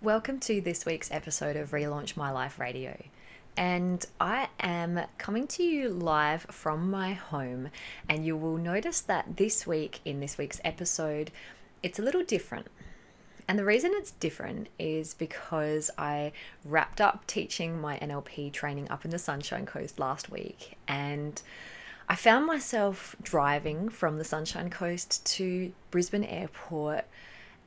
Welcome to this week's episode of Relaunch My Life Radio. And I am coming to you live from my home. And you will notice that this week, in this week's episode, it's a little different. And the reason it's different is because I wrapped up teaching my NLP training up in the Sunshine Coast last week. And I found myself driving from the Sunshine Coast to Brisbane Airport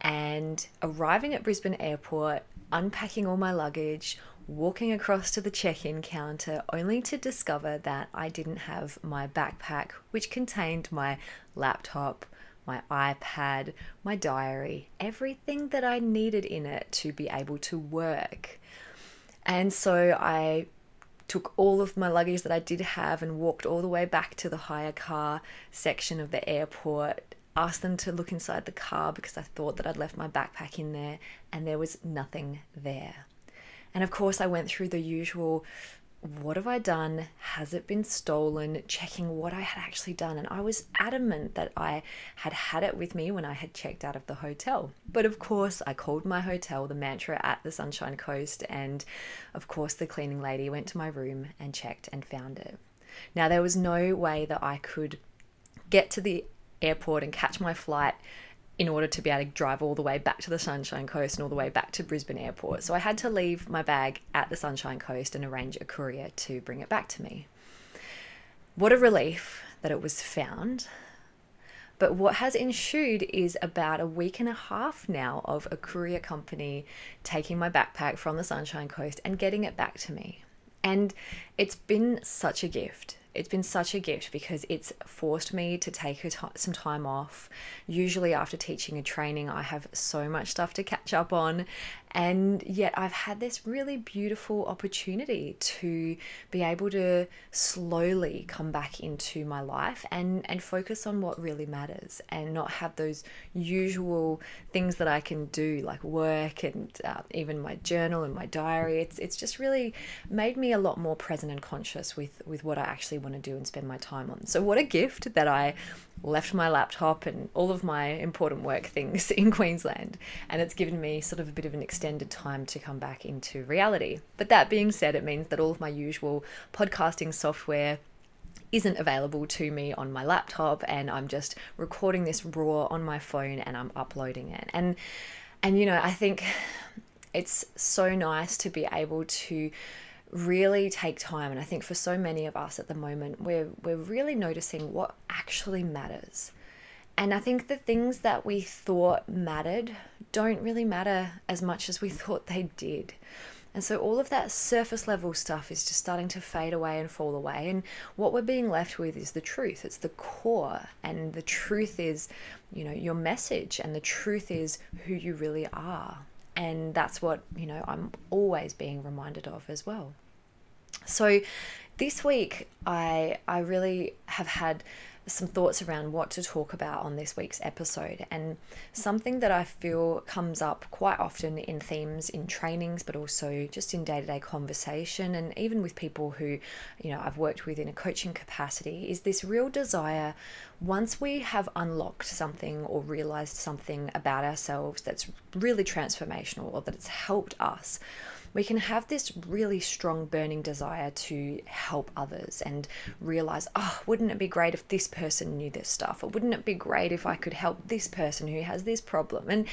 and arriving at Brisbane Airport, unpacking all my luggage, walking across to the check in counter, only to discover that I didn't have my backpack, which contained my laptop, my iPad, my diary, everything that I needed in it to be able to work. And so I took all of my luggage that I did have and walked all the way back to the hire car section of the airport asked them to look inside the car because I thought that I'd left my backpack in there and there was nothing there. And of course, I went through the usual what have I done? Has it been stolen? Checking what I had actually done. And I was adamant that I had had it with me when I had checked out of the hotel. But of course, I called my hotel, the Mantra at the Sunshine Coast, and of course, the cleaning lady went to my room and checked and found it. Now, there was no way that I could get to the airport and catch my flight in order to be able to drive all the way back to the Sunshine Coast and all the way back to Brisbane Airport. So I had to leave my bag at the Sunshine Coast and arrange a courier to bring it back to me. What a relief that it was found. But what has ensued is about a week and a half now of a courier company taking my backpack from the Sunshine Coast and getting it back to me. And it's been such a gift it's been such a gift because it's forced me to take some time off. Usually, after teaching a training, I have so much stuff to catch up on, and yet I've had this really beautiful opportunity to be able to slowly come back into my life and and focus on what really matters and not have those usual things that I can do like work and uh, even my journal and my diary. It's it's just really made me a lot more present and conscious with with what I actually want to do and spend my time on. So what a gift that I left my laptop and all of my important work things in Queensland. And it's given me sort of a bit of an extended time to come back into reality. But that being said, it means that all of my usual podcasting software isn't available to me on my laptop and I'm just recording this raw on my phone and I'm uploading it. And and you know, I think it's so nice to be able to really take time and i think for so many of us at the moment we're we're really noticing what actually matters. And i think the things that we thought mattered don't really matter as much as we thought they did. And so all of that surface level stuff is just starting to fade away and fall away. And what we're being left with is the truth. It's the core. And the truth is you know your message. And the truth is who you really are. And that's what you know i'm always being reminded of as well so this week i i really have had some thoughts around what to talk about on this week's episode and something that i feel comes up quite often in themes in trainings but also just in day-to-day conversation and even with people who you know i've worked with in a coaching capacity is this real desire once we have unlocked something or realized something about ourselves that's really transformational or that it's helped us we can have this really strong burning desire to help others and realize, oh, wouldn't it be great if this person knew this stuff? Or wouldn't it be great if I could help this person who has this problem? And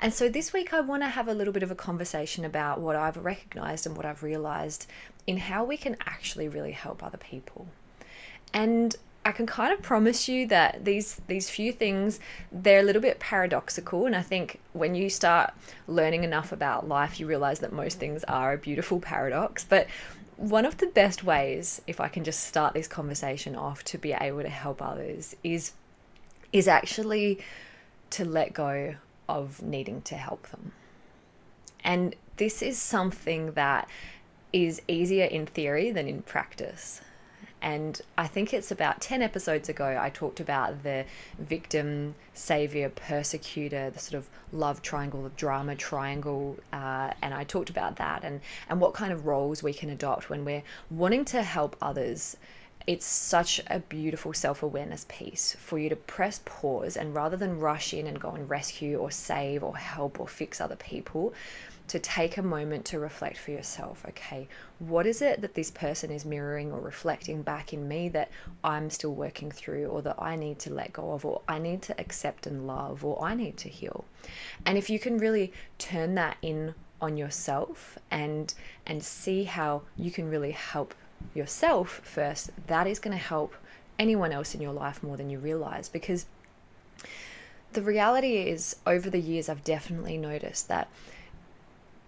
and so this week I want to have a little bit of a conversation about what I've recognized and what I've realized in how we can actually really help other people. And I can kind of promise you that these these few things they're a little bit paradoxical and I think when you start learning enough about life you realize that most things are a beautiful paradox but one of the best ways if I can just start this conversation off to be able to help others is is actually to let go of needing to help them. And this is something that is easier in theory than in practice. And I think it's about 10 episodes ago, I talked about the victim, savior, persecutor, the sort of love triangle, the drama triangle. Uh, and I talked about that and, and what kind of roles we can adopt when we're wanting to help others it's such a beautiful self awareness piece for you to press pause and rather than rush in and go and rescue or save or help or fix other people, to take a moment to reflect for yourself okay, what is it that this person is mirroring or reflecting back in me that I'm still working through, or that I need to let go of, or I need to accept and love, or I need to heal? And if you can really turn that in on yourself and and see how you can really help yourself first that is going to help anyone else in your life more than you realize because the reality is over the years I've definitely noticed that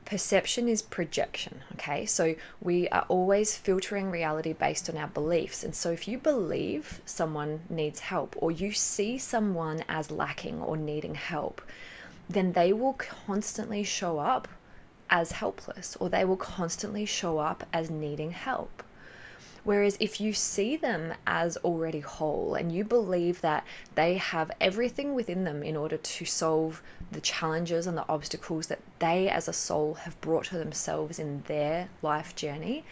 perception is projection okay? So we are always filtering reality based on our beliefs. And so if you believe someone needs help or you see someone as lacking or needing help then they will constantly show up as helpless or they will constantly show up as needing help Whereas if you see them as already whole and you believe that they have everything within them in order to solve the challenges and the obstacles that they as a soul have brought to themselves in their life journey,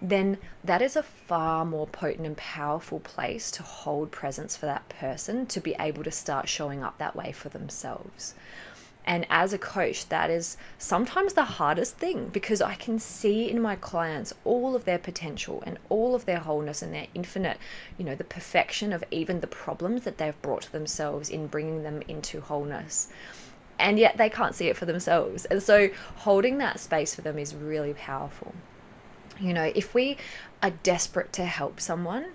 then that is a far more potent and powerful place to hold presence for that person to be able to start showing up that way for themselves. And as a coach, that is sometimes the hardest thing because I can see in my clients all of their potential and all of their wholeness and their infinite, you know, the perfection of even the problems that they've brought to themselves in bringing them into wholeness. And yet they can't see it for themselves. And so holding that space for them is really powerful. You know, if we are desperate to help someone,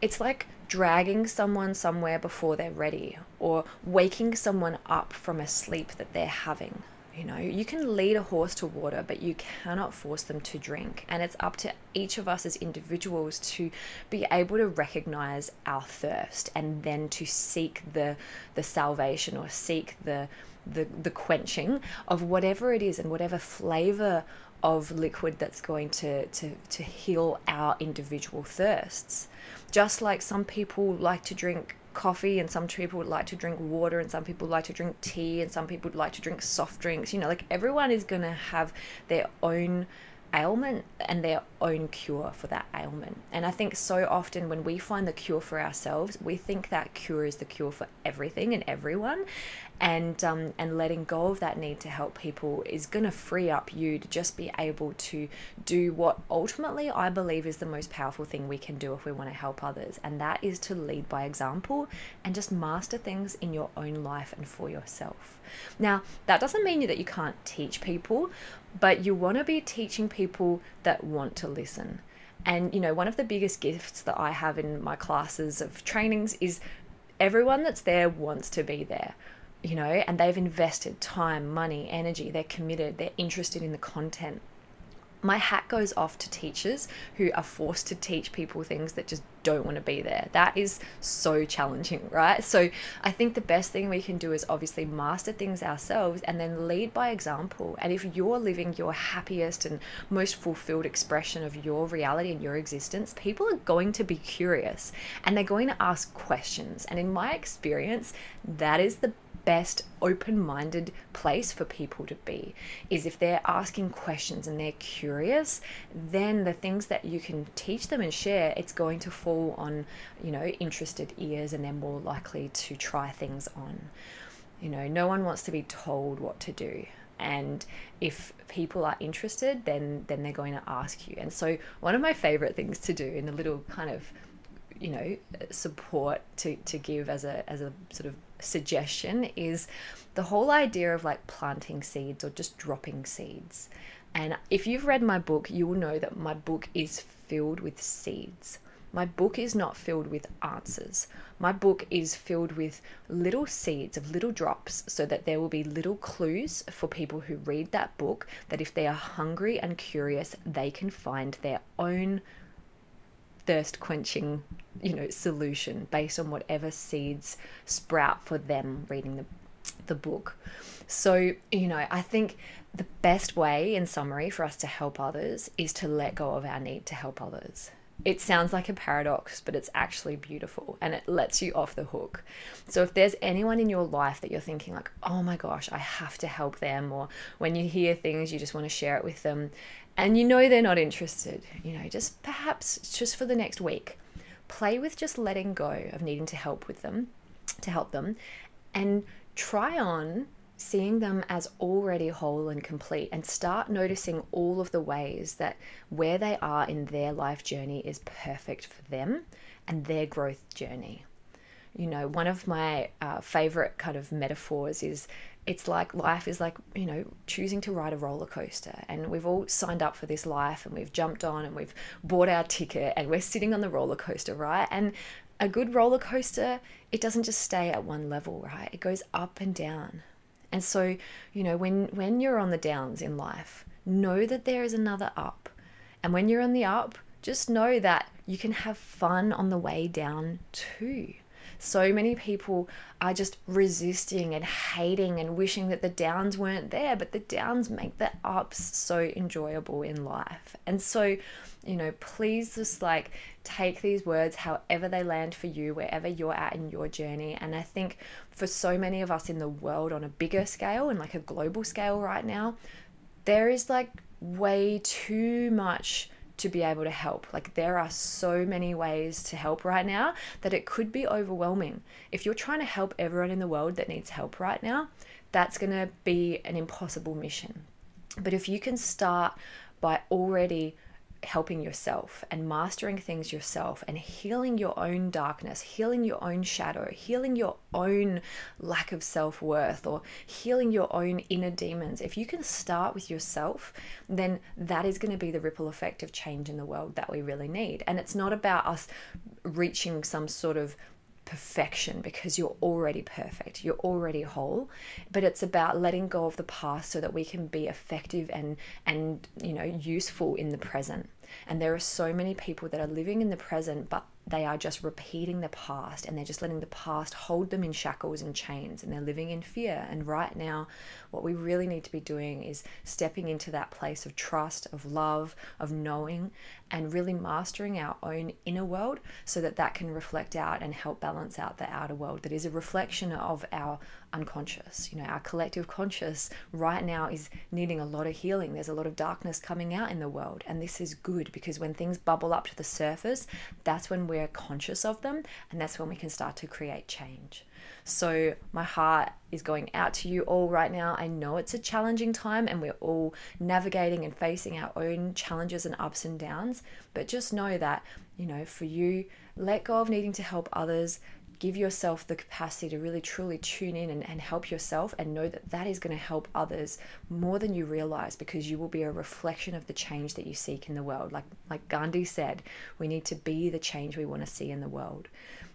it's like dragging someone somewhere before they're ready or waking someone up from a sleep that they're having. You know, you can lead a horse to water, but you cannot force them to drink. And it's up to each of us as individuals to be able to recognize our thirst and then to seek the the salvation or seek the the, the quenching of whatever it is and whatever flavor of liquid that's going to, to, to heal our individual thirsts. Just like some people like to drink coffee and some people would like to drink water and some people like to drink tea and some people would like to drink soft drinks. You know like everyone is going to have their own ailment and their own cure for that ailment. And I think so often when we find the cure for ourselves, we think that cure is the cure for everything and everyone and um, and letting go of that need to help people is going to free up you to just be able to do what ultimately I believe is the most powerful thing we can do if we want to help others, and that is to lead by example and just master things in your own life and for yourself. Now, that doesn't mean that you can't teach people, but you want to be teaching people that want to listen. And you know, one of the biggest gifts that I have in my classes of trainings is everyone that's there wants to be there you know, and they've invested time, money, energy, they're committed, they're interested in the content. My hat goes off to teachers who are forced to teach people things that just don't want to be there. That is so challenging, right? So, I think the best thing we can do is obviously master things ourselves and then lead by example. And if you're living your happiest and most fulfilled expression of your reality and your existence, people are going to be curious and they're going to ask questions. And in my experience, that is the best open minded place for people to be is if they're asking questions and they're curious, then the things that you can teach them and share, it's going to fall on, you know, interested ears and they're more likely to try things on. You know, no one wants to be told what to do and if people are interested then then they're going to ask you and so one of my favorite things to do in a little kind of you know support to, to give as a as a sort of suggestion is the whole idea of like planting seeds or just dropping seeds and if you've read my book you will know that my book is filled with seeds my book is not filled with answers. My book is filled with little seeds of little drops so that there will be little clues for people who read that book that if they are hungry and curious, they can find their own thirst quenching, you know, solution based on whatever seeds sprout for them reading the the book. So, you know, I think the best way in summary for us to help others is to let go of our need to help others. It sounds like a paradox, but it's actually beautiful and it lets you off the hook. So, if there's anyone in your life that you're thinking, like, oh my gosh, I have to help them, or when you hear things, you just want to share it with them, and you know they're not interested, you know, just perhaps just for the next week, play with just letting go of needing to help with them, to help them, and try on seeing them as already whole and complete and start noticing all of the ways that where they are in their life journey is perfect for them and their growth journey. You know, one of my uh, favorite kind of metaphors is it's like life is like, you know, choosing to ride a roller coaster. And we've all signed up for this life and we've jumped on and we've bought our ticket and we're sitting on the roller coaster, right? And a good roller coaster, it doesn't just stay at one level, right? It goes up and down. And so, you know, when when you're on the downs in life, know that there is another up. And when you're on the up, just know that you can have fun on the way down too. So many people are just resisting and hating and wishing that the downs weren't there, but the downs make the ups so enjoyable in life. And so, you know, please just like take these words however they land for you, wherever you're at in your journey. And I think for so many of us in the world on a bigger scale and like a global scale right now, there is like way too much to be able to help. Like there are so many ways to help right now that it could be overwhelming. If you're trying to help everyone in the world that needs help right now, that's going to be an impossible mission. But if you can start by already helping yourself and mastering things yourself and healing your own darkness, healing your own shadow, healing your own lack of self worth, or healing your own inner demons, if you can start with yourself, then that is going to be the ripple effect of change in the world that we really need. And it's not about us reaching some sort of perfection because you're already perfect you're already whole but it's about letting go of the past so that we can be effective and and you know useful in the present and there are so many people that are living in the present but they are just repeating the past and they're just letting the past hold them in shackles and chains and they're living in fear. And right now, what we really need to be doing is stepping into that place of trust, of love, of knowing, and really mastering our own inner world so that that can reflect out and help balance out the outer world that is a reflection of our unconscious. You know, our collective conscious right now is needing a lot of healing. There's a lot of darkness coming out in the world. And this is good because when things bubble up to the surface, that's when we're conscious of them and that's when we can start to create change. So, my heart is going out to you all right now. I know it's a challenging time and we're all navigating and facing our own challenges and ups and downs, but just know that, you know, for you, let go of needing to help others, give yourself the capacity to really truly tune in and, and help yourself and know that that is going to help others more than you realize because you will be a reflection of the change that you seek in the world. Like like Gandhi said we need to be the change we want to see in the world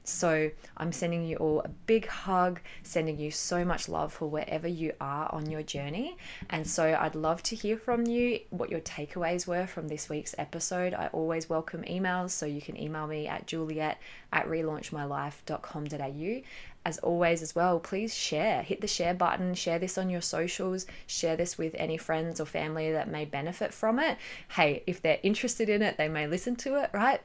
so I'm sending you all a big hug, sending you so much love for wherever you are on your journey. And so I'd love to hear from you what your takeaways were from this week's episode. I always welcome emails, so you can email me at juliet at relaunchmylife.com.au as always as well please share hit the share button share this on your socials share this with any friends or family that may benefit from it hey if they're interested in it they may listen to it right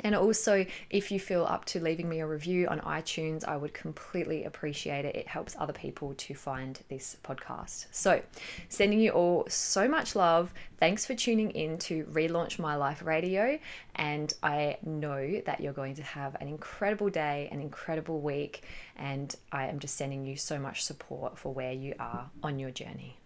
and also, if you feel up to leaving me a review on iTunes, I would completely appreciate it. It helps other people to find this podcast. So, sending you all so much love. Thanks for tuning in to Relaunch My Life Radio. And I know that you're going to have an incredible day, an incredible week. And I am just sending you so much support for where you are on your journey.